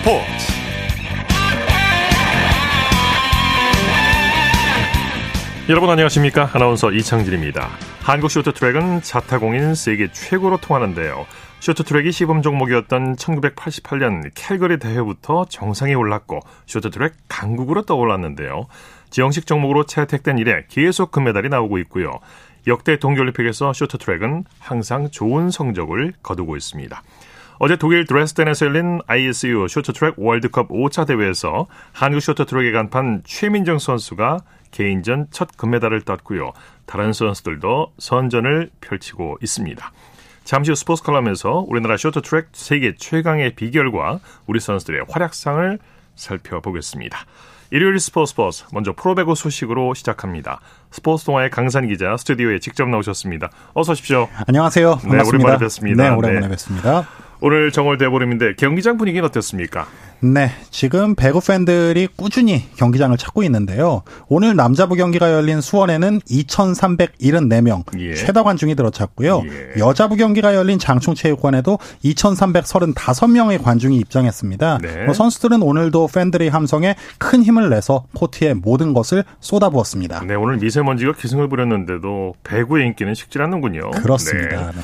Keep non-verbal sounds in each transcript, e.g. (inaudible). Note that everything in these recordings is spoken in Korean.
스포츠. 여러분 안녕하십니까? 아나운서 이창진입니다. 한국 쇼트트랙은 자타공인 세계 최고로 통하는데요. 쇼트트랙이 시범 종목이었던 1988년 캘거리 대회부터 정상에 올랐고 쇼트트랙 강국으로 떠올랐는데요. 지형식 종목으로 채택된 이래 계속 금메달이 나오고 있고요. 역대 동계올림픽에서 쇼트트랙은 항상 좋은 성적을 거두고 있습니다. 어제 독일 드레스덴에서 열린 ISU 쇼트트랙 월드컵 5차 대회에서 한국 쇼트트랙의 간판 최민정 선수가 개인전 첫 금메달을 땄고요. 다른 선수들도 선전을 펼치고 있습니다. 잠시 후 스포츠 컬럼에서 우리나라 쇼트트랙 세계 최강의 비결과 우리 선수들의 활약상을 살펴보겠습니다. 일요일 스포츠 스포츠 먼저 프로배구 소식으로 시작합니다. 스포츠 동아의 강산 기자 스튜디오에 직접 나오셨습니다. 어서 오십시오. 안녕하세요. 반갑습니다. 네, 오랜만에 뵙습니다. 네, 오랜만에 네. 뵙습니다. 오늘 정월 대보름인데 경기장 분위기는 어땠습니까? 네, 지금 배구 팬들이 꾸준히 경기장을 찾고 있는데요. 오늘 남자부 경기가 열린 수원에는 2,374명 예. 최다 관중이 들어찼고요. 예. 여자부 경기가 열린 장충체육관에도 2,335명의 관중이 입장했습니다. 네. 뭐 선수들은 오늘도 팬들의 함성에 큰 힘을 내서 코트의 모든 것을 쏟아부었습니다. 네, 오늘 미세먼지가 기승을 부렸는데도 배구의 인기는 식질 않는군요. 그렇습니다. 네.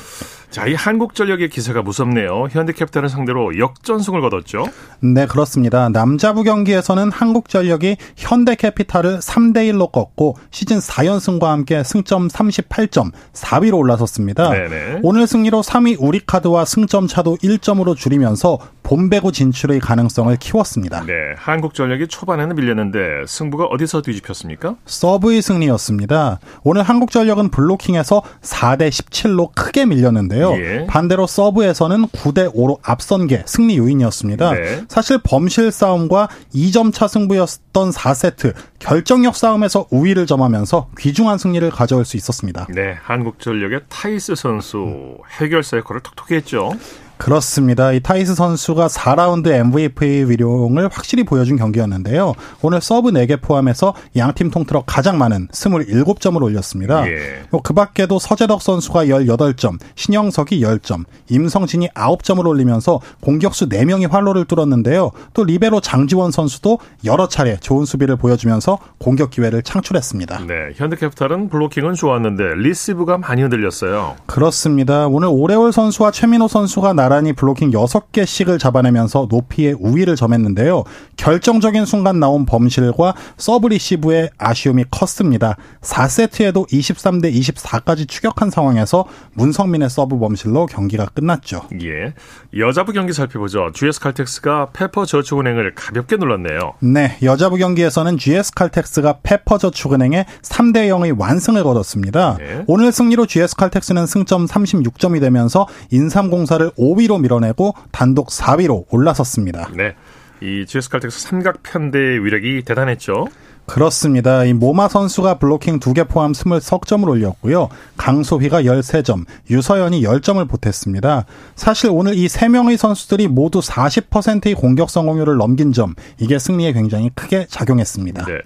자, 이 한국전력의 기세가 무섭네요. 현대캐피탈을 상대로 역전승을 거뒀죠. 네, 그렇습니다. 남자부 경기에서는 한국전력이 현대캐피탈을 3대 1로 꺾고 시즌 4연승과 함께 승점 38점 4위로 올라섰습니다. 네네. 오늘 승리로 3위 우리카드와 승점 차도 1점으로 줄이면서 본배구 진출의 가능성을 키웠습니다. 네, 한국전력이 초반에는 밀렸는데 승부가 어디서 뒤집혔습니까? 서브의 승리였습니다. 오늘 한국전력은 블로킹에서 4대 17로 크게 밀렸는데 요. 예. 반대로 서브에서는 9대 5로 앞선 게 승리 요인이었습니다. 네. 사실 범실 싸움과 2점 차 승부였던 4세트 결정력 싸움에서 우위를 점하면서 귀중한 승리를 가져올 수 있었습니다. 네, 한국전력의 타이스 선수 해결사 역할을 톡톡히 했죠. 그렇습니다. 이 타이스 선수가 4라운드 MVP 위용을 확실히 보여준 경기였는데요. 오늘 서브 4개 포함해서 양팀 통틀어 가장 많은 27점을 올렸습니다. 예. 뭐그 밖에도 서재덕 선수가 18점, 신영석이 10점, 임성진이 9점을 올리면서 공격수 4명이 활로를 뚫었는데요. 또 리베로 장지원 선수도 여러 차례 좋은 수비를 보여주면서 공격 기회를 창출했습니다. 네, 현대캐피탈은 블로킹은 좋았는데 리시브가 많이 흔들렸어요. 그렇습니다. 오늘 오레올 선수와 최민호 선수가 나 나란히 블로킹 6개씩을 잡아내면서 높이의 우위를 점했는데요. 결정적인 순간 나온 범실과 서브 리시브의 아쉬움이 컸습니다. 4세트에도 23대 24까지 추격한 상황에서 문성민의 서브 범실로 경기가 끝났죠. 예. 여자부 경기 살펴보죠. GS 칼텍스가 페퍼 저축은행을 가볍게 눌렀네요. 네. 여자부 경기에서는 GS 칼텍스가 페퍼 저축은행에 3대 0의 완승을 거뒀습니다. 네. 오늘 승리로 GS 칼텍스는 승점 36점이 되면서 인삼공사를 5 5위로 밀어내고 단독 4위로 올라섰습니다. 네. 이 GS 칼텍스 삼각 편대의 위력이 대단했죠. 그렇습니다. 이 모마 선수가 블로킹 2개 포함 20석점을 올렸고요. 강소휘가 13점, 유서연이 10점을 보탰습니다. 사실 오늘 이 3명의 선수들이 모두 40%의 공격 성공률을 넘긴 점, 이게 승리에 굉장히 크게 작용했습니다. 네.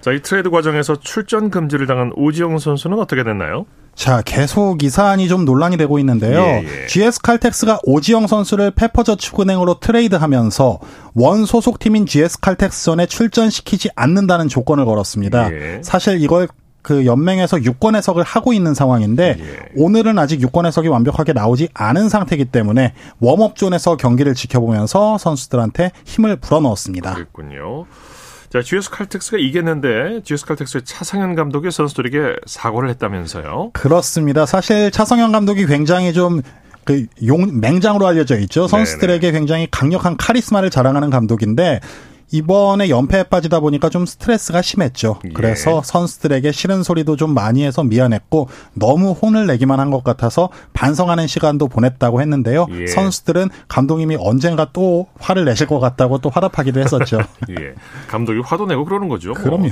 자, 이 트레이드 과정에서 출전 금지를 당한 오지영 선수는 어떻게 됐나요? 자, 계속 이 사안이 좀 논란이 되고 있는데요. 예, 예. GS 칼텍스가 오지영 선수를 페퍼저축은행으로 트레이드하면서 원 소속 팀인 GS 칼텍스전에 출전시키지 않는다는 조건을 걸었습니다. 예. 사실 이걸 그 연맹에서 유권 해석을 하고 있는 상황인데 예. 오늘은 아직 유권 해석이 완벽하게 나오지 않은 상태이기 때문에 웜업존에서 경기를 지켜보면서 선수들한테 힘을 불어넣었습니다. 그랬군요. 자, GS 칼텍스가 이겼는데 GS 칼텍스의 차상현 감독이 선수들에게 사과를 했다면서요? 그렇습니다. 사실 차상현 감독이 굉장히 좀 그 용 맹장으로 알려져 있죠. 선수들에게 네네. 굉장히 강력한 카리스마를 자랑하는 감독인데 이번에 연패에 빠지다 보니까 좀 스트레스가 심했죠. 예. 그래서 선수들에게 싫은 소리도 좀 많이 해서 미안했고 너무 혼을 내기만 한 것 같아서 반성하는 시간도 보냈다고 했는데요. 예. 선수들은 감독님이 언젠가 또 화를 내실 것 같다고 또 화답하기도 했었죠. (laughs) 예. 감독이 화도 내고 그러는 거죠. 뭐. 그럼요.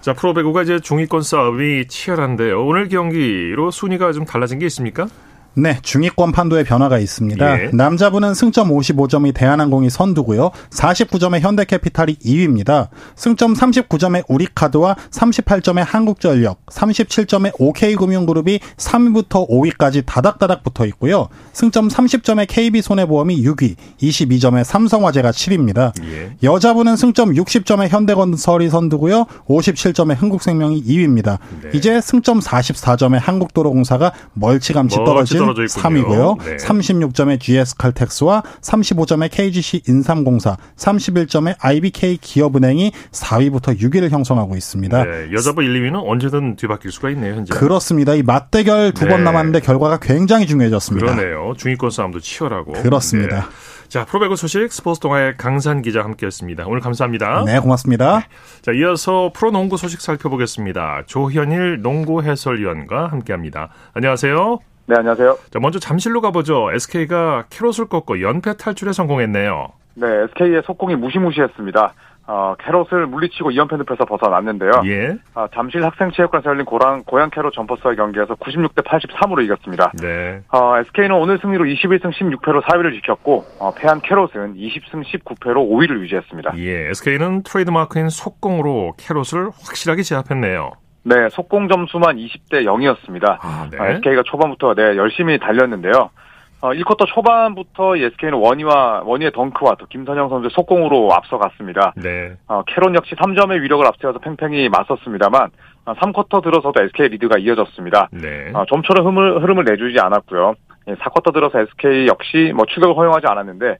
자, 프로배구가 이제 중위권 싸움이 치열한데요. 오늘 경기로 순위가 좀 달라진 게 있습니까? 네, 중위권 판도에 변화가 있습니다. 예. 남자분은 승점 55점이 대한항공이 선두고요. 49점의 현대캐피탈이 2위입니다. 승점 39점의 우리카드와 38점의 한국전력, 37점의 OK금융그룹이 3위부터 5위까지 다닥다닥 붙어 있고요. 승점 30점의 KB손해보험이 6위, 22점의 삼성화재가 7위입니다. 예. 여자분은 승점 60점의 현대건설이 선두고요. 57점의 흥국생명이 2위입니다. 네. 이제 승점 44점의 한국도로공사가 멀찌감치 떨어진 떨어져 있군요. 3위고요. 네. 36점의 GS칼텍스와 35점의 KGC 인삼공사, 31점의 IBK 기업은행이 4위부터 6위를 형성하고 있습니다. 네. 여자부 1, 2위는 언제든 뒤바뀔 수가 있네요, 현재. 그렇습니다. 이 맞대결 두번 네. 남았는데 결과가 굉장히 중요해졌습니다. 그러네요. 중위권 싸움도 치열하고. 그렇습니다. 네. 자, 프로배구 소식 스포츠 동아의 강산 기자 함께했습니다. 오늘 감사합니다. 네, 고맙습니다. 네. 자, 이어서 프로농구 소식 살펴보겠습니다. 조현일 농구 해설위원과 함께합니다. 안녕하세요. 네, 안녕하세요. 자, 먼저 잠실로 가보죠. SK가 캐롯을 꺾고 연패 탈출에 성공했네요. 네, SK의 속공이 무시무시했습니다. 어, 캐롯을 물리치고 2연패 늪에서 벗어났는데요. 예. 어, 잠실 학생체육관에서 열린 고랑, 고양 캐롯 점퍼스와의 경기에서 96대 83으로 이겼습니다. 네. 어, SK는 오늘 승리로 21승 16패로 4위를 지켰고 어, 패한 캐롯은 20승 19패로 5위를 유지했습니다. 예, SK는 트레이드마크인 속공으로 캐롯을 확실하게 제압했네요. 네, 속공 점수만 20대 0이었습니다. 아, 네. SK가 초반부터 네, 열심히 달렸는데요. 어, 1쿼터 초반부터 SK는 워니와 워니의 덩크와 또 김선형 선수의 속공으로 앞서갔습니다. 네. 어, 캐롯 역시 3점의 위력을 앞세워서 팽팽히 맞섰습니다만 어, 3쿼터 들어서도 SK 리드가 이어졌습니다. 네. 어, 좀처럼 흐름을, 흐름을 내주지 않았고요. 예, 4쿼터 들어서 SK 역시 뭐 추격을 허용하지 않았는데 예,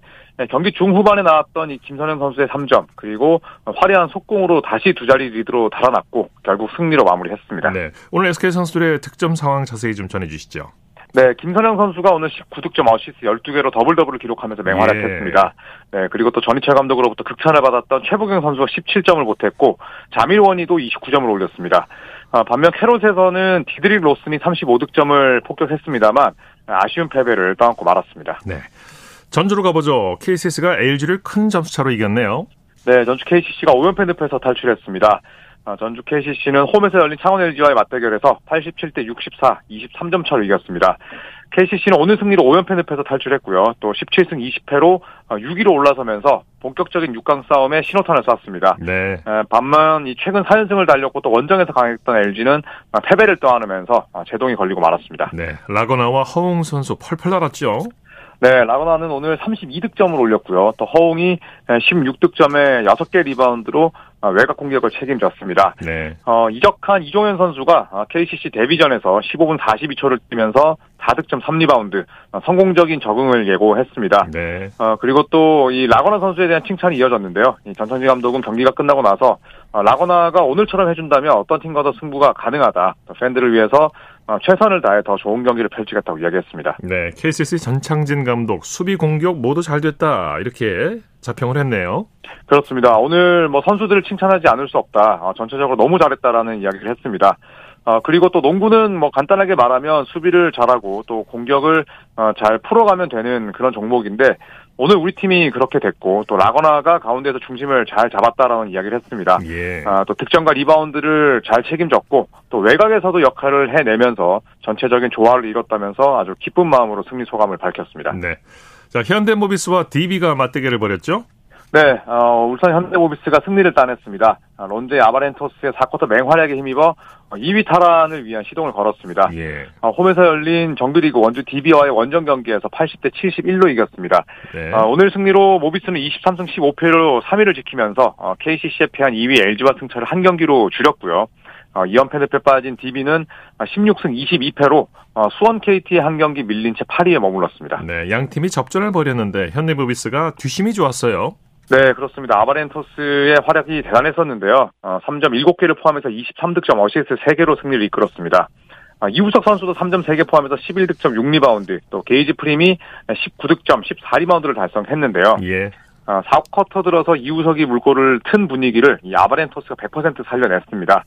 경기 중후반에 나왔던 이 김선형 선수의 3점 그리고 화려한 속공으로 다시 두 자리 리드로 달아났고 결국 승리로 마무리했습니다. 네. 오늘 SK 선수들의 득점 상황 자세히 좀 전해주시죠. 네, 김선형 선수가 오늘 19득점 어시스트 12개로 더블 더블을 기록하면서 맹활약했습니다. 예. 네, 그리고 또 전희철 감독으로부터 극찬을 받았던 최부경 선수가 17점을 보탰고 자밀원이도 29점을 올렸습니다. 아, 반면 캐롯에서는 디드릭 로슨이 35득점을 폭격했습니다만 아쉬운 패배를 떠안고 말았습니다. 네. 전주로 가보죠. KCS가 LG를 큰 점수차로 이겼네요. 네, 전주 KCC가 5연패 늪에서 탈출했습니다. 아, 전주 KCC는 홈에서 열린 창원 LG와의 맞대결에서 87대 64, 23점 차로 이겼습니다. KCC는 오늘 승리로 5연패 늪에서 탈출했고요. 또 17승 20패로 6위로 올라서면서 본격적인 6강 싸움에 신호탄을 쐈습니다. 네. 반면 이 최근 4연승을 달렸고 또 원정에서 강했던 LG는 패배를 떠안으면서 제동이 걸리고 말았습니다. 네. 라건아와 허웅 선수 펄펄 날았죠. 네, 라건아는 오늘 32득점을 올렸고요. 또 허웅이 16득점에 6개 리바운드로 어, 외곽 공격을 책임졌습니다. 네. 어, 이적한 이종현 선수가 KCC 어, 데뷔전에서 15분 42초를 뛰면서 4득점 3리바운드 어, 성공적인 적응을 예고했습니다. 네. 어, 그리고 또 이 라거나 선수에 대한 칭찬이 이어졌는데요. 이 전천지 감독은 경기가 끝나고 나서 어, 라거나가 오늘처럼 해준다면 어떤 팀과도 승부가 가능하다. 팬들을 위해서 어, 최선을 다해 더 좋은 경기를 펼치겠다고 이야기했습니다. 네, KCC 전창진 감독 수비 공격 모두 잘 됐다 이렇게 자평을 했네요. 그렇습니다. 오늘 뭐 선수들을 칭찬하지 않을 수 없다. 어, 전체적으로 너무 잘했다라는 이야기를 했습니다. 어, 그리고 또 농구는 뭐 간단하게 말하면 수비를 잘하고 또 공격을 어, 잘 풀어가면 되는 그런 종목인데 오늘 우리 팀이 그렇게 됐고 또 라건아가 가운데서 중심을 잘 잡았다라는 이야기를 했습니다. 예. 아, 또 득점과 리바운드를 잘 책임졌고 또 외곽에서도 역할을 해내면서 전체적인 조화를 이뤘다면서 아주 기쁜 마음으로 승리 소감을 밝혔습니다. 네. 자 현대모비스와 DB가 맞대결을 벌였죠? 네, 어, 울산 현대모비스가 승리를 따냈습니다. 아, 론제이 아바리엔토스의 4쿼터 맹활약에 힘입어 2위 탈환을 위한 시동을 걸었습니다. 예. 어, 홈에서 열린 정규리그 원주 DB와의 원정 경기에서 80대 71로 이겼습니다. 네. 어, 오늘 승리로 모비스는 23승 15패로 3위를 지키면서 어, KCC에 패한 2위 LG와 승차를 한 경기로 줄였고요. 어, 2연패 늪에 빠진 DB는 16승 22패로 어, 수원 KT에 한 경기 밀린 채 8위에 머물렀습니다. 네, 양 팀이 접전을 벌였는데 현대모비스가 뒷심이 좋았어요. 네, 그렇습니다. 아바리엔토스의 활약이 대단했었는데요. 어, 3점 7개를 포함해서 23득점 어시스트 3개로 승리를 이끌었습니다. 어, 이우석 선수도 3점 3개 포함해서 11득점 6리바운드, 또 게이지 프림이 19득점 14리바운드를 달성했는데요. 예. 어, 4쿼터 들어서 이우석이 물꼬를 튼 분위기를 이 아바리엔토스가 100% 살려냈습니다.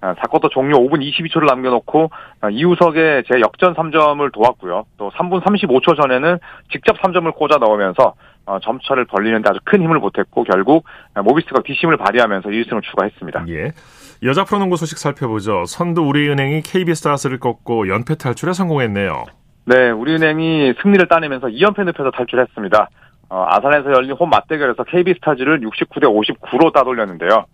4쿼터 어, 종료 5분 22초를 남겨놓고 어, 이우석의 제 역전 3점을 도왔고요. 또 3분 35초 전에는 직접 3점을 꽂아 넣으면서 어, 점차를 벌리는데 아주 큰 힘을 보탰고 결국 모비스가 뒷심을 발휘하면서 1승을 추가했습니다. 예. 여자 프로농구 소식 살펴보죠. 선두 우리은행이 KB스타스를 꺾고 연패 탈출에 성공했네요. 네, 우리은행이 승리를 따내면서 2연패 늪에서 탈출했습니다. 어, 아산에서 열린 홈 맞대결에서 KB스타즈를 69대 59로 따돌렸는데요.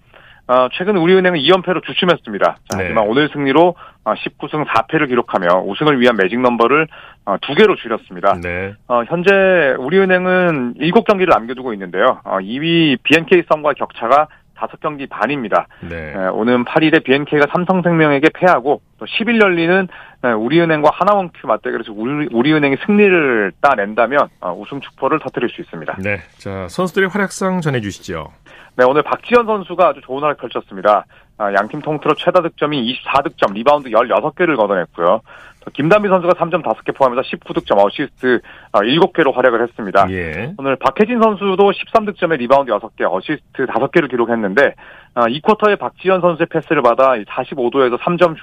어, 최근 우리은행은 2연패로 주춤했습니다. 자, 네. 하지만 오늘 승리로 19승 어, 4패를 기록하며 우승을 위한 매직 넘버를 2개로 어, 줄였습니다. 네. 어, 현재 우리은행은 7경기를 남겨두고 있는데요. 2위 BNK 썸과 격차가 5경기 반입니다. 네. 오는 8일에 BNK가 삼성생명에게 패하고 또 10일 열리는 우리은행과 하나원큐 맞대결에서 우리, 우리은행이 승리를 따낸다면 우승 축포를 터뜨릴 수 있습니다. 네. 자, 선수들의 활약상 전해주시죠. 네, 오늘 박지현 선수가 아주 좋은 활약 펼쳤습니다. 아, 양팀 통틀어 최다 득점인 24득점, 리바운드 16개를 거둬냈고요. 김단비 선수가 3점 5개 포함해서 19득점, 어시스트 7개로 아, 활약을 했습니다. 예. 오늘 박혜진 선수도 13득점에 리바운드 6개, 어시스트 5개를 기록했는데 아, 이 쿼터에 박지현 선수의 패스를 받아 45도에서 3점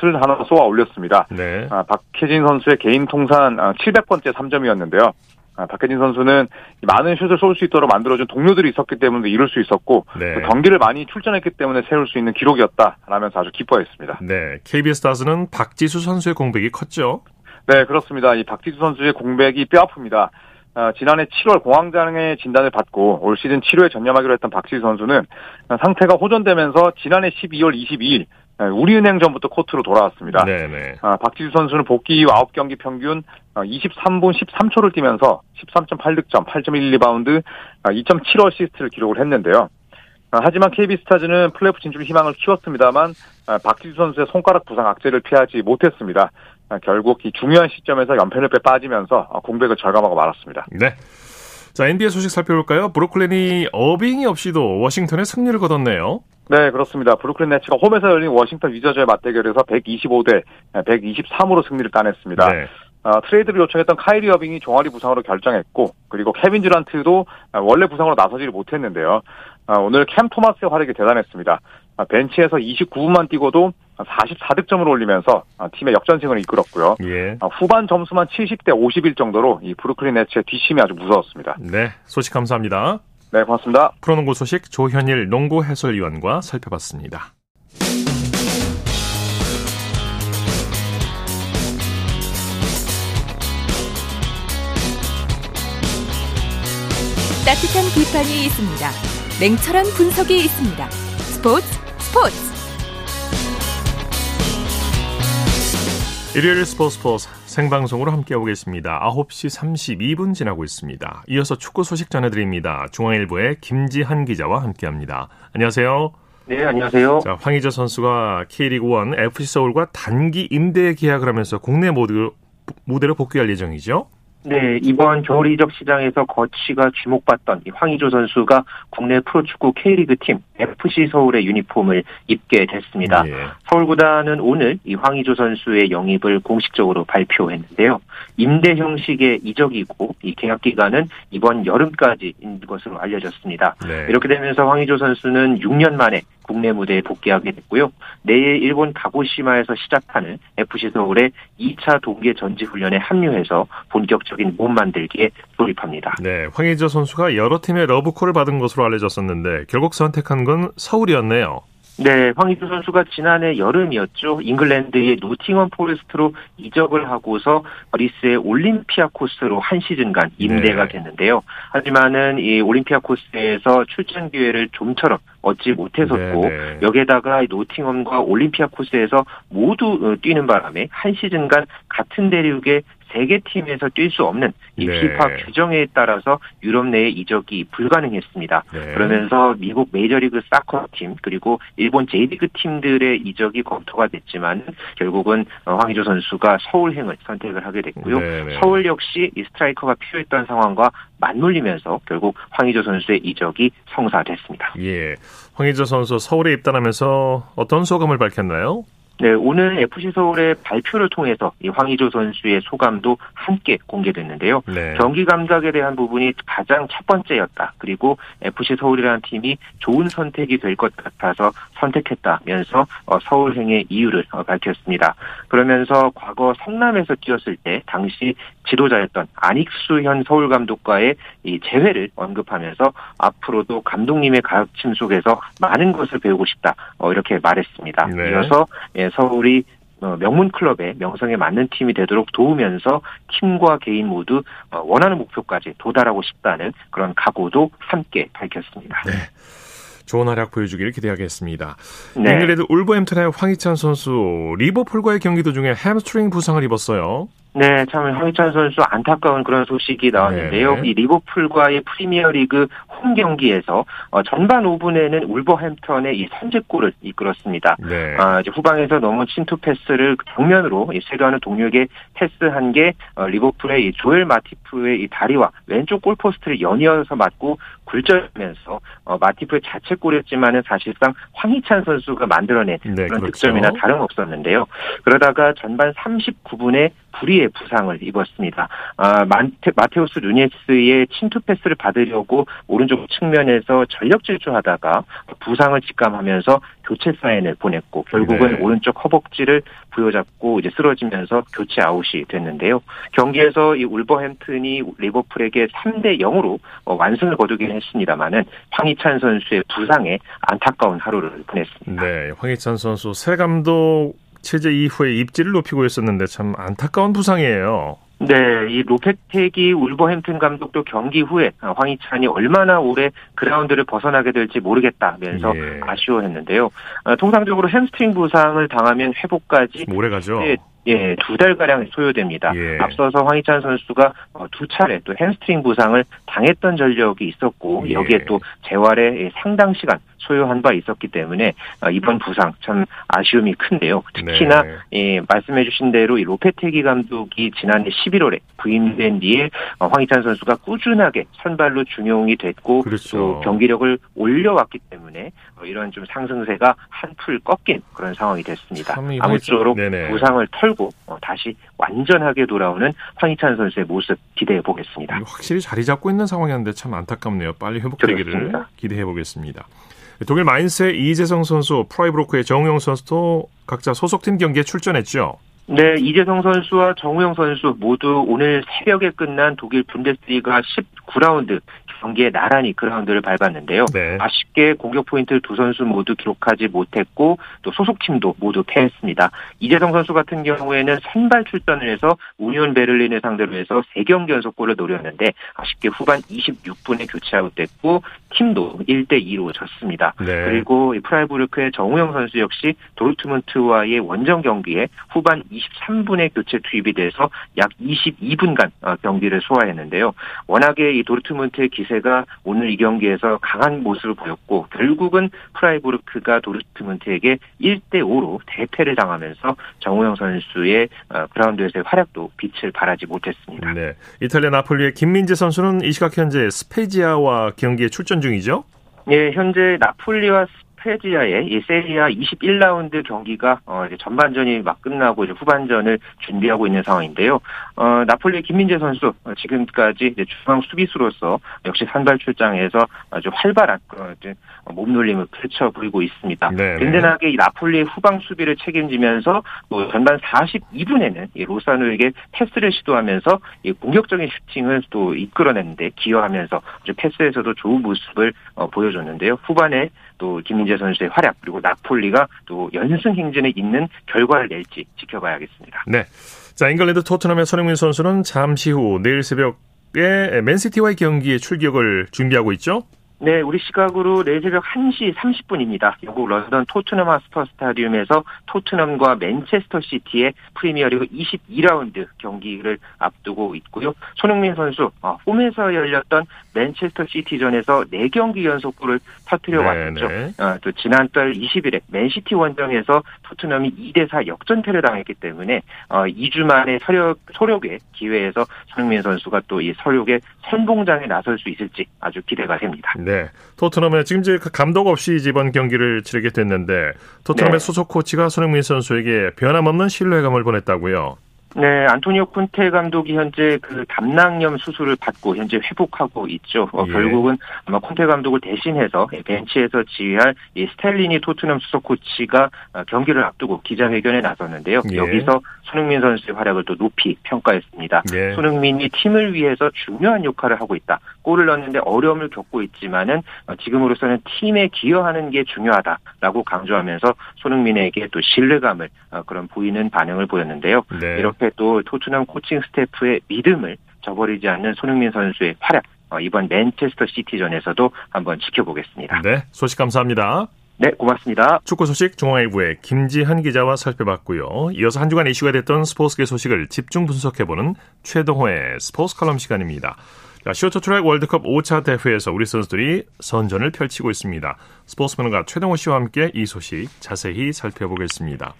슛을 하나 쏘아 올렸습니다. 네. 박혜진 선수의 개인 통산 700번째 3점이었는데요. 아, 박혜진 선수는 많은 슛을 쏠 수 있도록 만들어준 동료들이 있었기 때문에 이룰 수 있었고 네. 경기를 많이 출전했기 때문에 세울 수 있는 기록이었다라면서 아주 기뻐했습니다. 네, KBS 다스는 박지수 선수의 공백이 컸죠. 네, 그렇습니다. 이 박지수 선수의 공백이 뼈아픕니다. 어, 지난해 7월 공황장애 진단을 받고 올 시즌 치료에 전념하기로 했던 박지수 선수는 상태가 호전되면서 지난해 12월 22일 네, 우리은행 전부터 코트로 돌아왔습니다. 네네. 아, 박지수 선수는 복귀 이후 9경기 평균 23분 어, 13초를 뛰면서 13.8득점, 8.1리바운드, 2.7 어시스트를 기록을 했는데요. 아, 하지만 KB스타즈는 플레이오프 진출 희망을 키웠습니다만 아, 박지수 선수의 손가락 부상 악재를 피하지 못했습니다. 아, 결국 이 중요한 시점에서 연패를 빠지면서 공백을 절감하고 말았습니다. 네. 자, NBA 소식 살펴볼까요? 브루클린이 어빙이 없이도 워싱턴에 승리를 거뒀네요. 네, 그렇습니다. 브루클린 네츠가 홈에서 열린 워싱턴 위저즈의 맞대결에서 125대 123으로 승리를 따냈습니다. 네. 어, 트레이드를 요청했던 카이리 어빙이 종아리 부상으로 결장했고 그리고 케빈 듀란트도 원래 부상으로 나서지를 못했는데요. 어, 오늘 캠 토마스의 활약이 대단했습니다. 어, 벤치에서 29분만 뛰고도 44득점을 올리면서 어, 팀의 역전승을 이끌었고요. 예. 어, 후반 점수만 70대 51 정도로 이 브루클린 네츠의 뒷심이 아주 무서웠습니다. 네, 소식 감사합니다. 네, 고맙습니다. 프로농구 소식 조현일 농구 해설위원과 살펴봤습니다. 따뜻한 비판이 있습니다. 냉철한 분석이 있습니다. 스포츠 스포츠 일요일 스포츠 스포츠 생방송으로 함께하고 계십니다. 9시 32분 지나고 있습니다. 이어서 축구 소식 전해드립니다. 중앙일보의 김지한 기자와 함께합니다. 안녕하세요. 네, 안녕하세요. 자, 황희조 선수가 K리그 1 FC 서울과 단기 임대 계약을 하면서 국내 모두, 무대로 복귀할 예정이죠? 네, 이번 겨울 이적 시장에서 거치가 주목받던 황희조 선수가 국내 프로축구 K리그 팀 FC 서울의 유니폼을 입게 됐습니다. 예. 서울 구단은 오늘 이 황희조 선수의 영입을 공식적으로 발표했는데요. 임대 형식의 이적이고 이 계약 기간은 이번 여름까지인 것으로 알려졌습니다. 네. 이렇게 되면서 황희조 선수는 6년 만에 국내 무대에 복귀하게 됐고요. 내일 일본 가고시마에서 시작하는 FC 서울의 2차 동계 전지 훈련에 합류해서 본격적인 몸 만들기에 돌입합니다. 네, 황희조 선수가 여러 팀의 러브콜을 받은 것으로 알려졌었는데 결국 선택한 건 서울이었네요. 네, 황의조 선수가 지난해 여름이었죠. 잉글랜드의 노팅엄 포레스트로 이적을 하고서 그리스의 올림피아코스로 한 시즌간 임대가 네. 됐는데요. 하지만은 이 올림피아코스에서 출전 기회를 좀처럼 얻지 못했었고 네네. 네. 여기에다가 노팅엄과 올림피아코스에서 모두 어, 뛰는 바람에 한 시즌간 같은 대륙의 세개 팀에서 뛸 수 없는 이 네. 피파 규정에 따라서 유럽 내에 이적이 불가능했습니다. 네. 그러면서 미국 메이저리그 사커 팀 그리고 일본 J리그 팀들의 이적이 검토가 됐지만 결국은 어, 황희조 선수가 서울행을 선택을 하게 됐고요. 네, 네. 서울 역시 이 스트라이커가 필요했던 상황과 맞물리면서 결국 황희조 선수의 이적이 성사됐습니다. 예. 황희조 선수 서울에 입단하면서 어떤 소감을 밝혔나요? 네, 오늘 FC 서울의 발표를 통해서 이 황희조 선수의 소감도 함께 공개됐는데요. 네. 경기 감각에 대한 부분이 가장 첫 번째였다. 그리고 FC 서울이라는 팀이 좋은 선택이 될 것 같아서 선택했다면서 어, 서울행의 이유를 어, 밝혔습니다. 그러면서 과거 성남에서 뛰었을 때 당시 지도자였던 안익수현 서울 감독과의 이 재회를 언급하면서 앞으로도 감독님의 가르침 속에서 많은 것을 배우고 싶다. 어, 이렇게 말했습니다. 네. 이어서 예, 서울이 어, 명문 클럽의 명성에 맞는 팀이 되도록 도우면서 팀과 개인 모두 어, 원하는 목표까지 도달하고 싶다는 그런 각오도 함께 밝혔습니다. 네. 좋은 활약 보여주기를 기대하겠습니다. 네. 잉글랜드 울버햄튼의 황희찬 선수 리버풀과의 경기 도중에 햄스트링 부상을 입었어요. 네, 참 황희찬 선수 안타까운 그런 소식이 나왔는데요. 네. 이 리버풀과의 프리미어리그 홈 경기에서 어, 전반 5분에는 울버햄턴의 이 선제골을 이끌었습니다. 네. 아, 이제 후방에서 넘은 침투 패스를 정면으로 쇄도하는 동료에게 패스한 게 어, 리버풀의 이 조엘 마티프의 이 다리와 왼쪽 골포스트를 연이어서 맞고 굴절하면서 어, 마티프의 자책골이었지만은 사실상 황희찬 선수가 만들어낸 네, 그런 그렇죠. 득점이나 다름없었는데요. 그러다가 전반 39분에 불의의 부상을 입었습니다. 아, 마테, 마테우스 누네스의 침투 패스를 받으려고 오른쪽 측면에서 전력 질주하다가 부상을 직감하면서 교체 사인을 보냈고 결국은 네. 오른쪽 허벅지를 부여잡고 이제 쓰러지면서 교체 아웃이 됐는데요. 경기에서 이 울버햄튼이 리버풀에게 3대 0으로 어, 완승을 거두긴 했습니다만은 황희찬 선수의 부상에 안타까운 하루를 보냈습니다. 네, 황희찬 선수 새 감독 체제 이후에 입지를 높이고 있었는데 참 안타까운 부상이에요. 네, 이 로페테기 울버햄튼 감독도 경기 후에 황희찬이 얼마나 오래 그라운드를 벗어나게 될지 모르겠다면서 예. 아쉬워했는데요. 어, 통상적으로 햄스트링 부상을 당하면 회복까지 오래 가죠. 예, 두 달가량 소요됩니다. 예. 앞서서 황희찬 선수가 어, 두 차례 또 햄스트링 부상을 당했던 전력이 있었고 예. 여기에 또 재활에 상당 시간 소요한 바 있었기 때문에 어, 이번 부상 참 아쉬움이 큰데요. 특히나 네. 예, 말씀해주신 대로 이 로페테기 감독이 지난해 11월에 부임된 뒤에 어, 황희찬 선수가 꾸준하게 선발로 중용이 됐고 그렇죠. 또 경기력을 올려왔기 때문에 이런 좀 상승세가 한풀 꺾인 그런 상황이 됐습니다. 아무쪼록 부상을 털고 어, 다시 완전하게 돌아오는 황희찬 선수의 모습 기대해 보겠습니다. 확실히 자리 잡고 있는 상황이었는데 참 안타깝네요. 빨리 회복되기를 기대해 보겠습니다. 독일 마인스의 이재성 선수, 프라이부르크의 정우영 선수도 각자 소속팀 경기에 출전했죠. 네, 이재성 선수와 정우영 선수 모두 오늘 새벽에 끝난 독일 분데스리가 19라운드 경기에 나란히 그라운드를 밟았는데요. 네. 아쉽게 공격 포인트를 두 선수 모두 기록하지 못했고 또 소속팀도 모두 패했습니다. 이재성 선수 같은 경우에는 선발 출전을 해서 우니온 베를린을 상대로 해서 3경기 연속골을 노렸는데 아쉽게 후반 26분에 교체 아웃됐고 팀도 1대 2로 졌습니다. 네. 그리고 프라이부르크의 정우영 선수 역시 도르트문트와의 원정 경기에 후반 23분에 교체 투입이 돼서 약 22분간 어, 경기를 소화했는데요. 워낙에 이 도르트문트의 기세 자체가 오늘 이 경기에서 강한 모습을 보였고 결국은 프라이부르크가 도르트문트에게 1대 5로 대패를 당하면서 정우영 선수의 어, 그라운드에서의 활약도 빛을 발하지 못했습니다. 네. 이탈리아 나폴리의 김민재 선수는 이 시각 현재 스페지아와 경기에 출전 중이죠? 예, 현재 나폴리와 스페지아의 이 세리아 21라운드 경기가 어 이제 전반전이 막 끝나고 이제 후반전을 준비하고 있는 상황인데요. 어 나폴리 김민재 선수 어, 지금까지 이제 중앙 수비수로서 역시 선발 출장에서 아주 활발한 이제 몸놀림을 펼쳐 보이고 있습니다. 네, 네. 든든하게 이 나폴리의 후방 수비를 책임지면서 또 전반 42분에는 이 로사노에게 패스를 시도하면서 이 공격적인 슈팅을 또 이끌어내는데 기여하면서 패스에서도 좋은 모습을 어, 보여줬는데요. 후반에 또 김민재 선수의 활약 그리고 나폴리가 또 연승 행진에 있는 결과를 낼지 지켜봐야겠습니다. 네. 자, 잉글랜드 토트넘의 손흥민 선수는 잠시 후 내일 새벽에 맨시티와의 경기에 출격을 준비하고 있죠? 네, 우리 시각으로 내일 새벽 1시 30분입니다. 영국 런던 토트넘 하스퍼 스타디움에서 토트넘과 맨체스터 시티의 프리미어리그 22라운드 경기를 앞두고 있고요. 손흥민 선수 어, 홈에서 열렸던 맨체스터 시티전에서 4경기 연속 골을 터뜨려 왔죠. 어, 또 지난달 20일에 맨시티 원정에서 토트넘이 2대4 역전패를 당했기 때문에 어, 2주 만에 서력, 소력의 기회에서 손흥민 선수가 또 이 서력의 선봉장에 나설 수 있을지 아주 기대가 됩니다. 네. 네. 토트넘에 지금 이제 그 감독 없이 이번 경기를 치르게 됐는데 토트넘의 네. 소속 코치가 손흥민 선수에게 변함없는 신뢰감을 보냈다고요. 네, 안토니오 콘테 감독이 현재 그 담낭염 수술을 받고 현재 회복하고 있죠. 어, 예. 결국은 아마 콘테 감독을 대신해서 벤치에서 지휘할 이 스텔리니 토트넘 수석 코치가 어, 경기를 앞두고 기자회견에 나섰는데요. 예. 여기서 손흥민 선수의 활약을 또 높이 평가했습니다. 예. 손흥민이 팀을 위해서 중요한 역할을 하고 있다. 골을 넣는데 어려움을 겪고 있지만은 지금으로서는 팀에 기여하는 게 중요하다라고 강조하면서 손흥민에게 또 신뢰감을 그런 보이는 반응을 보였는데요. 네. 이렇게 또 토트넘 코칭 스태프의 믿음을 저버리지 않는 손흥민 선수의 활약 이번 맨체스터 시티전에서도 한번 지켜보겠습니다. 네, 소식 감사합니다. 네, 고맙습니다. 축구 소식 중앙일보의 김지한 기자와 살펴봤고요. 이어서 한 주간 이슈가 됐던 스포츠계 소식을 집중 분석해보는 최동호의 스포츠 칼럼 시간입니다. 자, 쇼트트랙 월드컵 5차 대회에서 우리 선수들이 선전을 펼치고 있습니다. 스포츠맨과 최동호 씨와 함께 이 소식 자세히 살펴보겠습니다.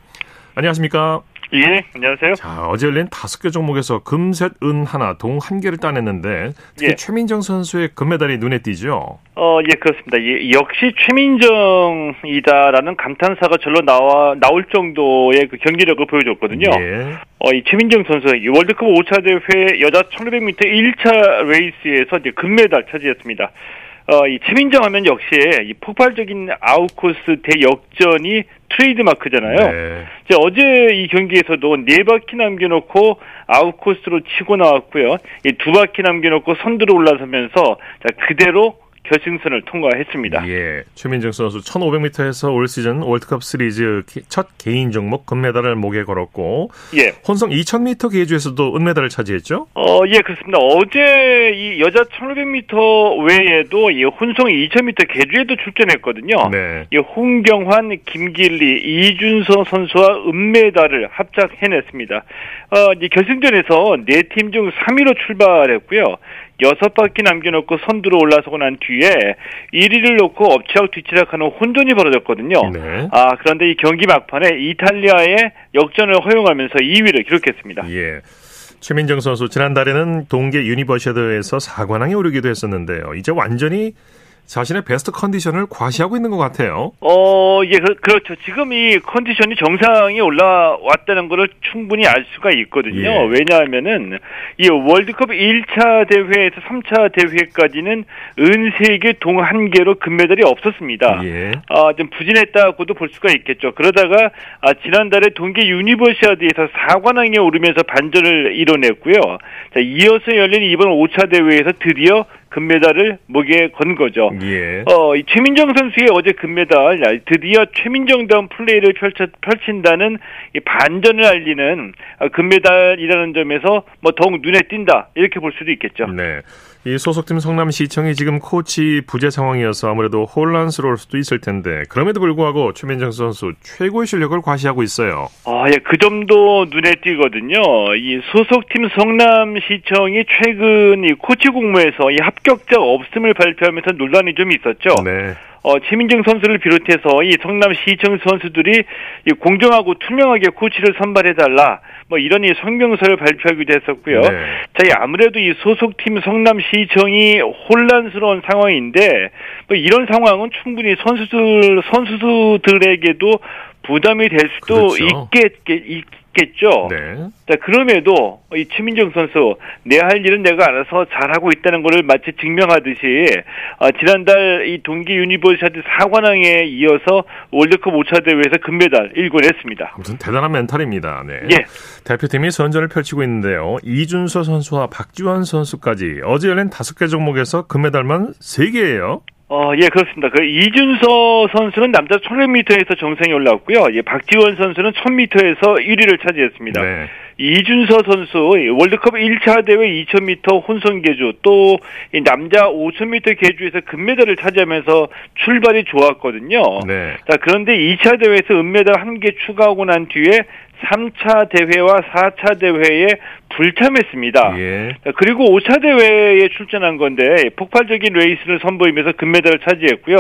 안녕하십니까? 예, 안녕하세요. 자, 어제 열린 다섯 개 종목에서 금, 셋, 은 하나, 동 한 개를 따냈는데 특히 예. 최민정 선수의 금메달이 눈에 띄죠. 어, 예, 그렇습니다. 예, 역시 최민정이다라는 감탄사가 절로 나와 나올 정도의 그 경기력을 보여줬거든요. 예. 어, 이 최민정 선수 이 월드컵 5차 대회 여자 1500m 1차 레이스에서 이제 금메달 차지했습니다. 어, 이 최민정 하면 역시 이 폭발적인 아웃코스 대역전이 트레이드 마크잖아요. 네. 어제 이 경기에서도 네 바퀴 남겨놓고 아웃코스로 치고 나왔고요. 이 두 바퀴 남겨놓고 선두로 올라서면서 자, 그대로 결승선을 통과했습니다. 예. 최민정 선수 1500m에서 올 시즌 월드컵 시리즈 첫 개인 종목 금메달을 목에 걸었고 예. 혼성 2000m 계주에서도 은메달을 차지했죠? 어, 예, 그렇습니다. 어제 이 여자 1500m 외에도 이 혼성 2000m 계주에도 출전했거든요. 네. 이 홍경환, 김길리, 이준서 선수와 은메달을 합작해냈습니다. 어, 이 결승전에서 네 팀 중 3위로 출발했고요. 여섯 바퀴 남겨놓고 선두로 올라서고 난 뒤에 1위를 놓고 엎치락 뒤치락하는 혼돈이 벌어졌거든요. 네. 아 그런데 이 경기 막판에 이탈리아의 역전을 허용하면서 2위를 기록했습니다. 예. 최민정 선수 지난달에는 동계 유니버시아드에서 4관왕에 오르기도 했었는데요. 이제 완전히 자신의 베스트 컨디션을 과시하고 있는 것 같아요. 어, 예, 그렇죠 지금 이 컨디션이 정상에 올라왔다는 것을 충분히 알 수가 있거든요. 예. 왜냐하면은 이 월드컵 1차 대회에서 3차 대회까지는 은 3개, 동 1개로 금메달이 없었습니다. 예. 아, 좀 부진했다고도 볼 수가 있겠죠. 그러다가 아, 지난달에 동계 유니버시아드에서 4관왕에 오르면서 반전을 이뤄냈고요. 자, 이어서 열린 이번 5차 대회에서 드디어 금메달을 목에 건 거죠. 예. 어, 이 최민정 선수의 어제 금메달 드디어 최민정다운 플레이를 펼쳐, 펼친다는 이 반전을 알리는 금메달이라는 점에서 뭐 더욱 눈에 띈다 이렇게 볼 수도 있겠죠. 네. 이 소속팀 성남시청이 지금 코치 부재 상황이어서 아무래도 혼란스러울 수도 있을 텐데 그럼에도 불구하고 최민정 선수 최고의 실력을 과시하고 있어요. 아, 예, 그 점도 눈에 띄거든요. 이 소속팀 성남시청이 최근 이 코치 공모에서 이 합격자 없음을 발표하면서 논란이 좀 있었죠. 네. 어, 최민정 선수를 비롯해서 이 성남시청 선수들이 이 공정하고 투명하게 코치를 선발해달라. 뭐 이런 이 성명서를 발표하기도 했었고요. 네. 자, 아무래도 이 소속팀 성남시청이 혼란스러운 상황인데 뭐 이런 상황은 충분히 선수들 선수들에게도 부담이 될 수도 그렇죠. 있겠, 있겠죠. 네. 자, 그럼에도 이 최민정 선수 내 할 일은 내가 알아서 잘하고 있다는 것을 마치 증명하듯이 어, 지난달 이 동계 유니버시아드 4관왕에 이어서 월드컵 5차 대회에서 금메달 일궈냈습니다. 무슨 대단한 멘탈입니다. 네. 예. 대표팀이 선전을 펼치고 있는데요. 이준서 선수와 박지원 선수까지 어제 열린 5개 종목에서 금메달만 3개예요. 어, 예, 그렇습니다. 그 이준서 선수는 남자 1500m에서 정상에 올라왔고요. 예, 박지원 선수는 1000m에서 1위를 차지했습니다. 네. 이준서 선수 월드컵 1차 대회 2000m 혼성 계주 또 남자 5000m 계주에서 금메달을 차지하면서 출발이 좋았거든요. 네. 자, 그런데 2차 대회에서 은메달 한 개 추가하고 난 뒤에 3차 대회와 4차 대회에 불참했습니다. 예. 그리고 5차 대회에 출전한 건데 폭발적인 레이스를 선보이면서 금메달을 차지했고요.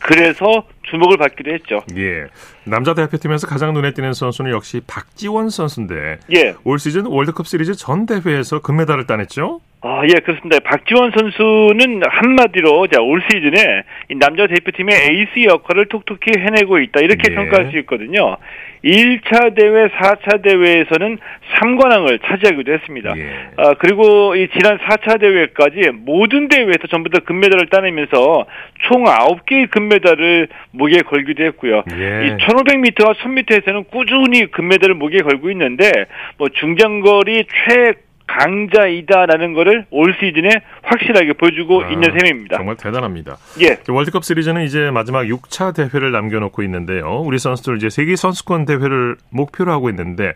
그래서 주목을 받기도 했죠. 예. 남자 대표팀에서 가장 눈에 띄는 선수는 역시 박지원 선수인데 예. 올 시즌 월드컵 시리즈 전 대회에서 금메달을 따냈죠? 아, 예, 그렇습니다. 박지원 선수는 한마디로 자, 올 시즌에 남자 대표팀의 에이스 역할을 톡톡히 해내고 있다. 이렇게 예. 평가할 수 있거든요. 1차 대회, 4차 대회에서는 3관왕을 차지하기도 했습니다. 예. 아, 그리고 이 지난 4차 대회까지 모든 대회에서 전부 다 금메달을 따내면서 총 9개의 금메달을 목에 걸기도 했고요. 예. 이 1500m와 1000m에서는 꾸준히 금메달을 목에 걸고 있는데 뭐 중장거리 최 강자이다라는 것을 올 시즌에 확실하게 보여주고 아, 있는 셈입니다. 정말 대단합니다. 예. 월드컵 시리즈는 이제 마지막 6차 대회를 남겨놓고 있는데요. 우리 선수들 이제 세계 선수권 대회를 목표로 하고 있는데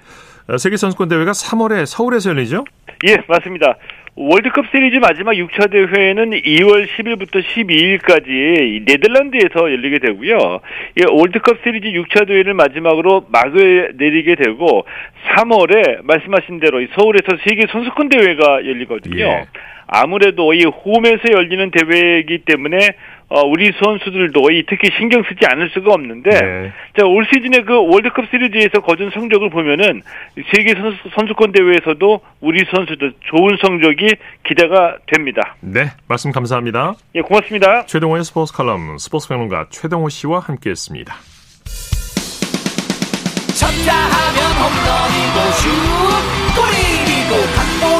어, 세계 선수권 대회가 3월에 서울에서 열리죠? 예, 맞습니다. 월드컵 시리즈 마지막 6차 대회는 2월 10일부터 12일까지 네덜란드에서 열리게 되고요. 이 월드컵 시리즈 6차 대회를 마지막으로 막을 내리게 되고 3월에 말씀하신 대로 서울에서 세계 선수권 대회가 열리거든요. 예. 아무래도 이 홈에서 열리는 대회이기 때문에 어, 우리 선수들도 이 특히 신경 쓰지 않을 수가 없는데, 네. 자, 올 시즌에 그 월드컵 시리즈에서 거둔 성적을 보면은 세계 선수, 선수권 대회에서도 우리 선수들 좋은 성적이 기대가 됩니다. 네, 말씀 감사합니다. 예, 고맙습니다. 최동호의 스포츠 칼럼, 스포츠 평론가 최동호 씨와 함께 했습니다. 쳤다 하면 홈런이고 슛, 골이고 각본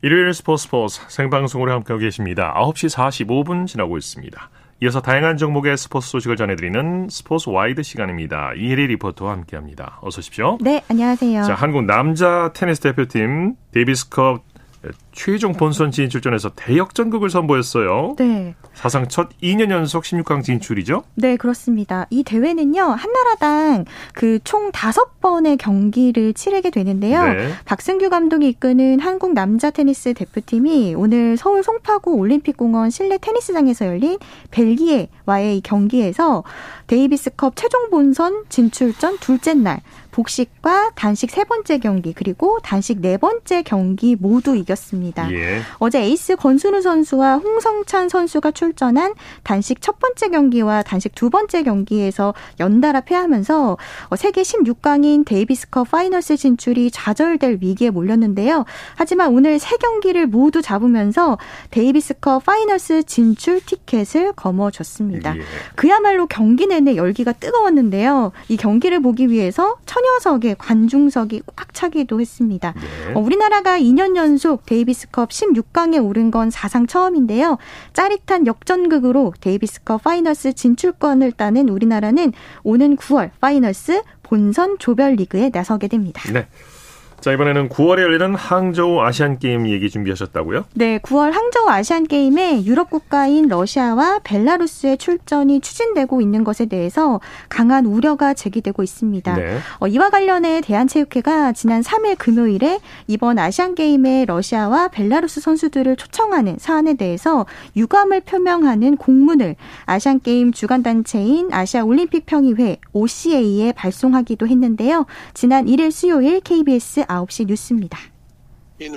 일요일 스포츠 스포츠 생방송으로 함께하고 계십니다. 9시 45분 지나고 있습니다. 이어서 다양한 종목의 스포츠 소식을 전해드리는 스포츠 와이드 시간입니다. 이혜리 리포터와 함께합니다. 어서 오십시오. 네, 안녕하세요. 자, 한국 남자 테니스 대표팀 데이비스컵 최종 본선 진출전에서 대역전극을 선보였어요. 네. 사상 첫 2년 연속 16강 진출이죠? 네, 그렇습니다. 이 대회는요, 한 나라당 그총 다섯 번의 경기를 치르게 되는데요. 네. 박승규 감독이 이끄는 한국 남자 테니스 대표팀이 오늘 서울 송파구 올림픽공원 실내 테니스장에서 열린 벨기에와의 경기에서 데이비스컵 최종 본선 진출전 둘째 날 복식과 단식 세 번째 경기 그리고 단식 네 번째 경기 모두 이겼습니다. 예. 어제 에이스 권순우 선수와 홍성찬 선수가 출전한 단식 첫 번째 경기와 단식 두 번째 경기에서 연달아 패하면서 세계 16강인 데이비스컵 파이널스 진출이 좌절될 위기에 몰렸는데요. 하지만 오늘 세 경기를 모두 잡으면서 데이비스컵 파이널스 진출 티켓을 거머쥐었습니다. 예. 그야말로 경기 내내 열기가 뜨거웠는데요. 이 경기를 보기 위해서 천여 참여석에 관중석이 꽉 차기도 했습니다. 네. 어, 우리나라가 2년 연속 데이비스컵 16강에 오른 건 사상 처음인데요. 짜릿한 역전극으로 데이비스컵 파이널스 진출권을 따낸 우리나라는 오는 9월 파이널스 본선 조별리그에 나서게 됩니다. 네. 자, 이번에는 9월에 열리는 항저우 아시안 게임 얘기 준비하셨다고요? 네, 9월 항저우 아시안 게임에 유럽 국가인 러시아와 벨라루스의 출전이 추진되고 있는 것에 대해서 강한 우려가 제기되고 있습니다. 네. 어, 이와 관련해 대한체육회가 지난 3일 금요일에 이번 아시안 게임에 러시아와 벨라루스 선수들을 초청하는 사안에 대해서 유감을 표명하는 공문을 아시안 게임 주관 단체인 아시아 올림픽 평의회 OCA에 발송하기도 했는데요. 지난 1일 수요일 KBS 9시 뉴스입니다.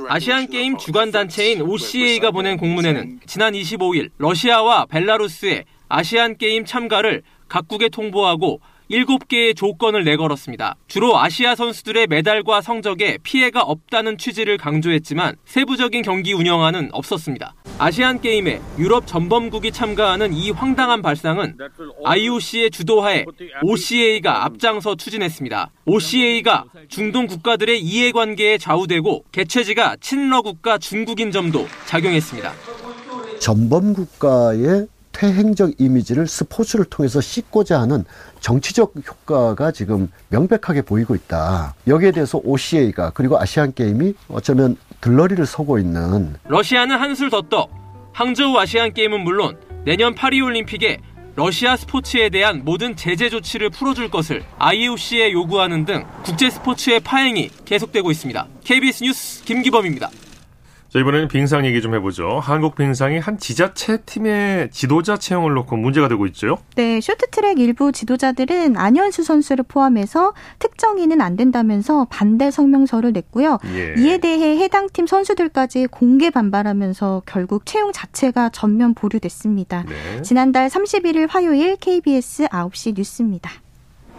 아시안 게임 주관 단체인 OCA가 보낸 공문에는 지난 25일 러시아와 벨라루스의 아시안 게임 참가를 각국에 통보하고 7개의 조건을 내걸었습니다. 주로 아시아 선수들의 메달과 성적에 피해가 없다는 취지를 강조했지만 세부적인 경기 운영안은 없었습니다. 아시안 게임에 유럽 전범국이 참가하는 이 황당한 발상은 IOC의 주도하에 OCA가 앞장서 추진했습니다. OCA가 중동 국가들의 이해관계에 좌우되고 개최지가 친러 국가 중국인 점도 작용했습니다. 전범 국가의 퇴행적 이미지를 스포츠를 통해서 씻고자 하는 정치적 효과가 지금 명백하게 보이고 있다. 여기에 대해서 OCA가 그리고 아시안 게임이 어쩌면 들러리를 서고 있는 러시아는 한술 더 떠. 항저우 아시안 게임은 물론 내년 파리 올림픽에 러시아 스포츠에 대한 모든 제재 조치를 풀어줄 것을 IOC에 요구하는 등 국제 스포츠의 파행이 계속되고 있습니다. KBS 뉴스 김기범입니다. 자, 이번에는 빙상 얘기 좀 해보죠. 한국 빙상이 한 지자체 팀의 지도자 채용을 놓고 문제가 되고 있죠. 네, 쇼트트랙 일부 지도자들은 안현수 선수를 포함해서 특정인은 안 된다면서 반대 성명서를 냈고요. 예. 이에 대해 해당 팀 선수들까지 공개 반발하면서 결국 채용 자체가 전면 보류됐습니다. 네. 지난달 31일 화요일 KBS 9시 뉴스입니다.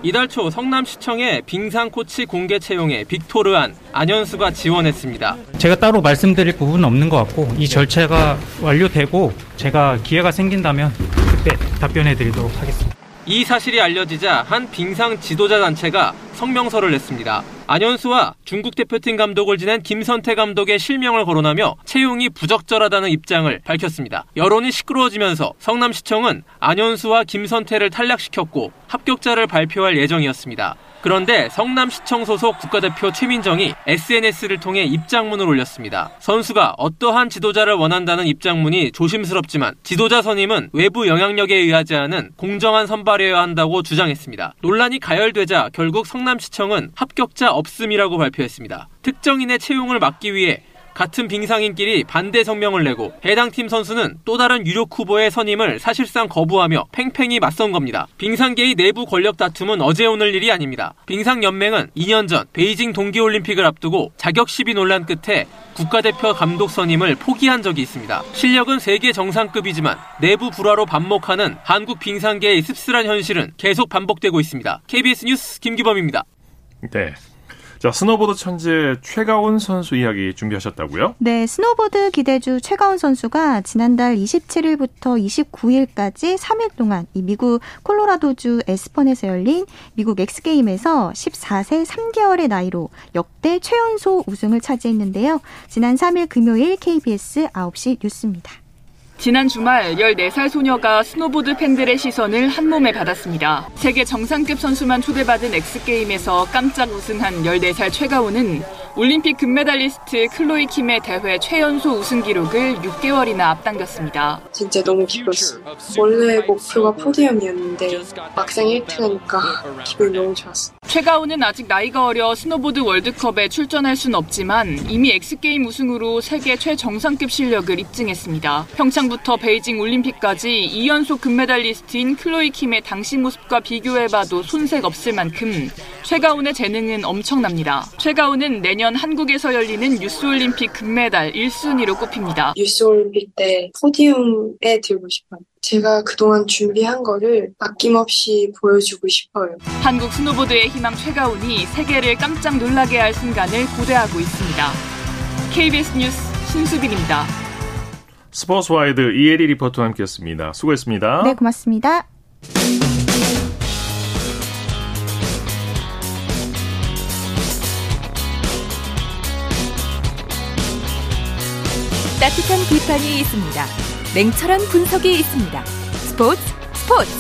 이달 초 성남시청의 빙상 코치 공개 채용에 빅토르안, 안현수가 지원했습니다. 제가 따로 말씀드릴 부분은 없는 것 같고 이 절차가 완료되고 제가 기회가 생긴다면 그때 답변해 드리도록 하겠습니다. 이 사실이 알려지자 한 빙상 지도자 단체가 성명서를 냈습니다. 안현수와 중국 대표팀 감독을 지낸 김선태 감독의 실명을 거론하며 채용이 부적절하다는 입장을 밝혔습니다. 여론이 시끄러워지면서 성남시청은 안현수와 김선태를 탈락시켰고 합격자를 발표할 예정이었습니다. 그런데 성남시청 소속 국가대표 최민정이 SNS를 통해 입장문을 올렸습니다. 선수가 어떠한 지도자를 원한다는 입장문이 조심스럽지만 지도자 선임은 외부 영향력에 의하지 않은 공정한 선발이어야 한다고 주장했습니다. 논란이 가열되자 결국 성남시청은 합격자 없음이라고 발표했습니다. 특정인의 채용을 막기 위해 같은 빙상인끼리 반대 성명을 내고 해당 팀 선수는 또 다른 유력 후보의 선임을 사실상 거부하며 팽팽히 맞선 겁니다. 빙상계의 내부 권력 다툼은 어제 오늘 일이 아닙니다. 빙상연맹은 2년 전 베이징 동계올림픽을 앞두고 자격 시비 논란 끝에 국가대표 감독 선임을 포기한 적이 있습니다. 실력은 세계 정상급이지만 내부 불화로 반목하는 한국 빙상계의 씁쓸한 현실은 계속 반복되고 있습니다. KBS 뉴스 김기범입니다. 네. 자, 스노보드 천재 최가온 선수 이야기 준비하셨다고요? 네, 스노보드 기대주 최가온 선수가 지난달 27일부터 29일까지 3일 동안 이 미국 콜로라도주 에스펀에서 열린 미국 엑스게임에서 14세 3개월의 나이로 역대 최연소 우승을 차지했는데요. 지난 3일 금요일 KBS 9시 뉴스입니다. 지난 주말 14살 소녀가 스노보드 팬들의 시선을 한몸에 받았습니다. 세계 정상급 선수만 초대받은 엑스게임에서 깜짝 우승한 14살 최가온은 올림픽 금메달리스트 클로이 킴의 대회 최연소 우승 기록을 6개월이나 앞당겼습니다. 진짜 너무 기뻤어. 원래 목표가 포디움이었는데 막상 1등하니까 기분이 너무 좋았어. 최가온은 아직 나이가 어려 스노보드 월드컵에 출전할 순 없지만 이미 엑스게임 우승으로 세계 최정상급 실력을 입증했습니다. 평창부터 베이징 올림픽까지 2연속 금메달리스트인 클로이 킴의 당시 모습과 비교해봐도 손색 없을 만큼 최가온의 재능은 엄청납니다. 최가온은 내년 한국에서 열리는 유스올림픽 금메달 1순위로 꼽힙니다. 유스올림픽 때 포디움에 들고 싶어요. 제가 그동안 준비한 거를 아낌없이 보여주고 싶어요. 한국 스노보드의 희망 최가온이 세계를 깜짝 놀라게 할 순간을 고대하고 있습니다. KBS 뉴스 신수빈입니다. 스포츠와이드 이혜리 리포터와 함께했습니다. 수고했습니다. 네, 고맙습니다. 따뜻한 비판이 있습니다. 냉철한 분석이 있습니다. 스포츠 스포츠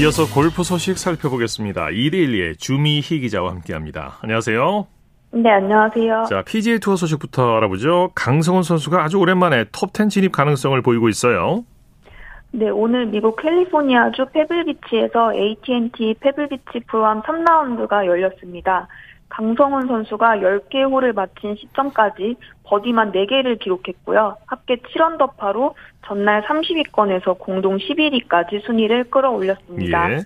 이어서 골프 소식 살펴보겠습니다. 이데일리의 주미희 기자와 함께합니다. 안녕하세요. 네, 안녕하세요. 자, PGA 투어 소식부터 알아보죠. 강성훈 선수가 아주 오랜만에 톱10 진입 가능성을 보이고 있어요. 네, 오늘 미국 캘리포니아주 페블비치에서 AT&T 페블비치 프로암 3라운드가 열렸습니다. 강성훈 선수가 10개 홀을 마친 시점까지 버디만 4개를 기록했고요. 합계 7언더파로 전날 30위권에서 공동 11위까지 순위를 끌어올렸습니다. 예.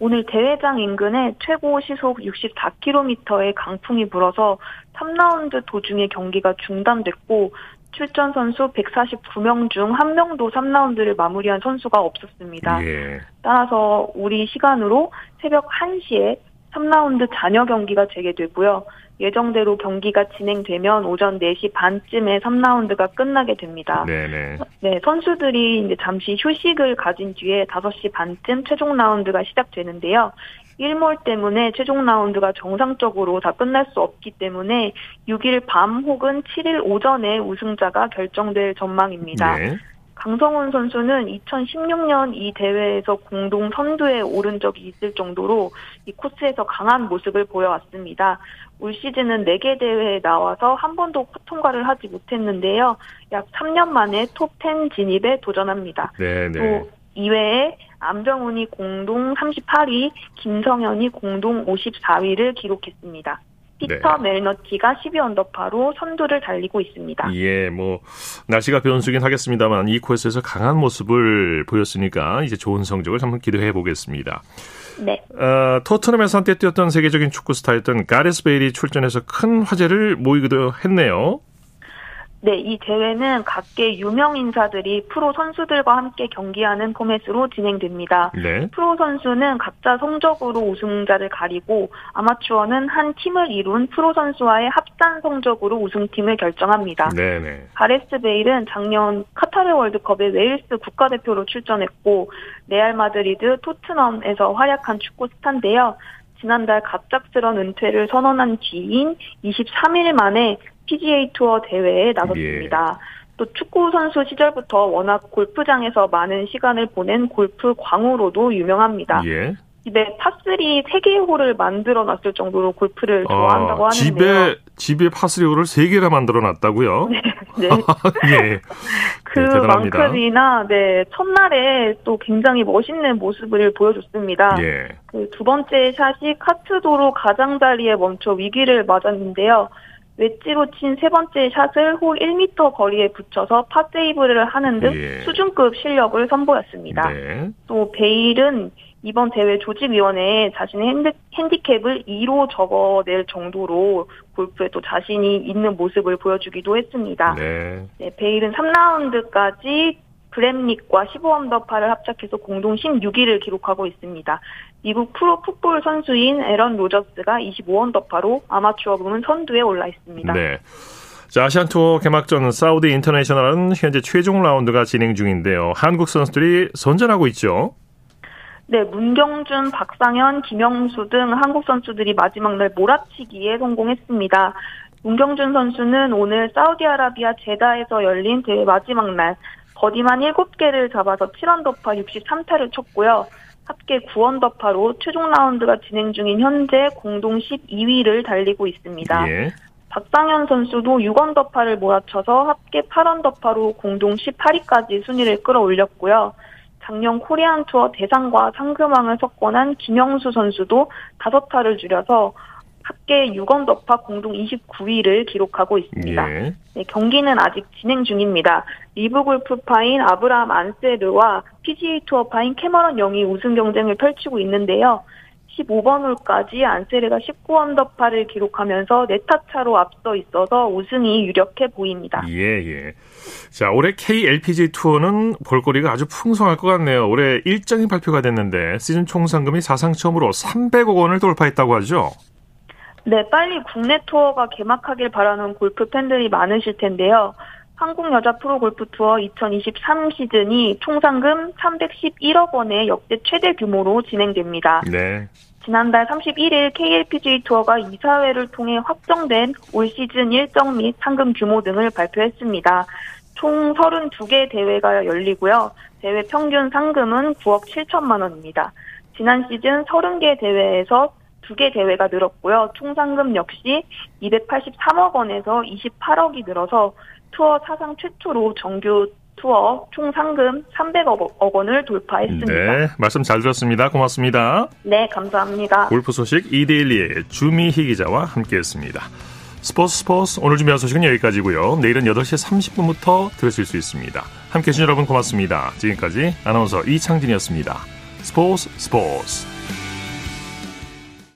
오늘 대회장 인근에 최고 시속 64km의 강풍이 불어서 3라운드 도중에 경기가 중단됐고 출전 선수 149명 중 한 명도 3라운드를 마무리한 선수가 없었습니다. 예. 따라서 우리 시간으로 새벽 1시에 3라운드 잔여 경기가 재개되고요. 예정대로 경기가 진행되면 오전 4시 반쯤에 3라운드가 끝나게 됩니다. 네네. 네, 선수들이 이제 잠시 휴식을 가진 뒤에 5시 반쯤 최종 라운드가 시작되는데요. 1몰 때문에 최종 라운드가 정상적으로 다 끝날 수 없기 때문에 6일 밤 혹은 7일 오전에 우승자가 결정될 전망입니다. 네. 강성훈 선수는 2016년 이 대회에서 공동 선두에 오른 적이 있을 정도로 이 코스에서 강한 모습을 보여왔습니다. 올 시즌은 4개 대회에 나와서 한 번도 통과를 하지 못했는데요. 약 3년 만에 톱10 진입에 도전합니다. 네네. 또 네. 이외에 안병훈이 공동 38위, 김성현이 공동 54위를 기록했습니다. 피터 네. 멜너티가 12 언더파로 선두를 달리고 있습니다. 예, 뭐 날씨가 변수긴 하겠습니다만 이 코스에서 강한 모습을 보였으니까 이제 좋은 성적을 한번 기대해 보겠습니다. 네. 어, 토트넘에서 한때 뛰었던 세계적인 축구 스타였던 가레스 베일이 출전해서 큰 화제를 모이기도 했네요. 네, 이 대회는 각계 유명 인사들이 프로 선수들과 함께 경기하는 포맷으로 진행됩니다. 네. 프로 선수는 각자 성적으로 우승자를 가리고 아마추어는 한 팀을 이룬 프로 선수와의 합산 성적으로 우승팀을 결정합니다. 네네. 네. 가레스 베일은 작년 카타르 월드컵에 웨일스 국가대표로 출전했고 레알 마드리드, 토트넘에서 활약한 축구 스타인데요. 지난달 갑작스런 은퇴를 선언한 뒤인 23일 만에 PGA 투어 대회에 나섰습니다. 예. 또 축구 선수 시절부터 워낙 골프장에서 많은 시간을 보낸 골프 광으로도 유명합니다. 예. 집에 파3 3개 홀을 만들어 놨을 정도로 골프를 아, 좋아한다고 아, 하는데요. 집에 집에 파3 홀을 3개나 만들어 놨다고요? (laughs) 네. 네. (laughs) 예. (laughs) 그만큼이나 네, 첫날에 또 굉장히 멋있는 모습을 보여줬습니다. 예. 그 두 번째 샷이 카트도로 가장자리에 멈춰 위기를 맞았는데요. 웨지로 친 세 번째 샷을 홀 1m 거리에 붙여서 파세이브를 하는 등 예. 수준급 실력을 선보였습니다. 네. 또 베일은 이번 대회 조직위원회에 자신의 핸디, 핸디캡을 2로 적어낼 정도로 골프에 또 자신이 있는 모습을 보여주기도 했습니다. 네. 네 베일은 3라운드까지 브램릿과 15언더파를 합작해서 공동 16위를 기록하고 있습니다. 미국 프로 풋볼 선수인 에런 로저스가 25언더파로 아마추어 부문 선두에 올라 있습니다. 네. 자, 아시안 투어 개막전 사우디 인터내셔널은 현재 최종 라운드가 진행 중인데요. 한국 선수들이 선전하고 있죠. 네, 문경준, 박상현, 김영수 등 한국 선수들이 마지막 날 몰아치기에 성공했습니다. 문경준 선수는 오늘 사우디아라비아 제다에서 열린 대회 마지막 날 버디만 7개를 잡아서 7언더파 63타를 쳤고요. 합계 9언더파로 최종 라운드가 진행 중인 현재 공동 12위를 달리고 있습니다. 예. 박상현 선수도 6언더파를 몰아쳐서 합계 8언더파로 공동 18위까지 순위를 끌어올렸고요. 작년 코리안 투어 대상과 상금왕을 석권한 김영수 선수도 5타를 줄여서 합계 6언더파 공동 29위를 기록하고 있습니다. 예. 네, 경기는 아직 진행 중입니다. 리브 골프파인 아브라함 안세르와 PGA 투어파인 캐머런 영이 우승 경쟁을 펼치고 있는데요. 15번 홀까지 안세르가 19언더파를 기록하면서 네타 차로 앞서 있어서 우승이 유력해 보입니다. 예, 예. 자, 올해 KLPGA 투어는 볼거리가 아주 풍성할 것 같네요. 올해 일정이 발표가 됐는데 시즌 총 상금이 사상 처음으로 300억 원을 돌파했다고 하죠. 네, 빨리 국내 투어가 개막하길 바라는 골프 팬들이 많으실 텐데요. 한국 여자 프로 골프 투어 2023 시즌이 총 상금 311억 원의 역대 최대 규모로 진행됩니다. 네. 지난달 31일 KLPGA 투어가 이사회를 통해 확정된 올 시즌 일정 및 상금 규모 등을 발표했습니다. 총 32개 대회가 열리고요. 대회 평균 상금은 9억 7천만 원입니다. 지난 시즌 30개 대회에서 두개 대회가 늘었고요. 총 상금 역시 283억 원에서 28억이 늘어서 투어 사상 최초로 정규 투어 총 상금 300억 원을 돌파했습니다. 네, 말씀 잘 들었습니다. 고맙습니다. 네, 감사합니다. 골프 소식 이데일리의 주미희 기자와 함께했습니다. 스포츠 스포츠 오늘 준비한 소식은 여기까지고요. 내일은 8시 30분부터 들으실 수 있습니다. 함께해 주신 여러분 고맙습니다. 지금까지 아나운서 이창진이었습니다. 스포츠 스포츠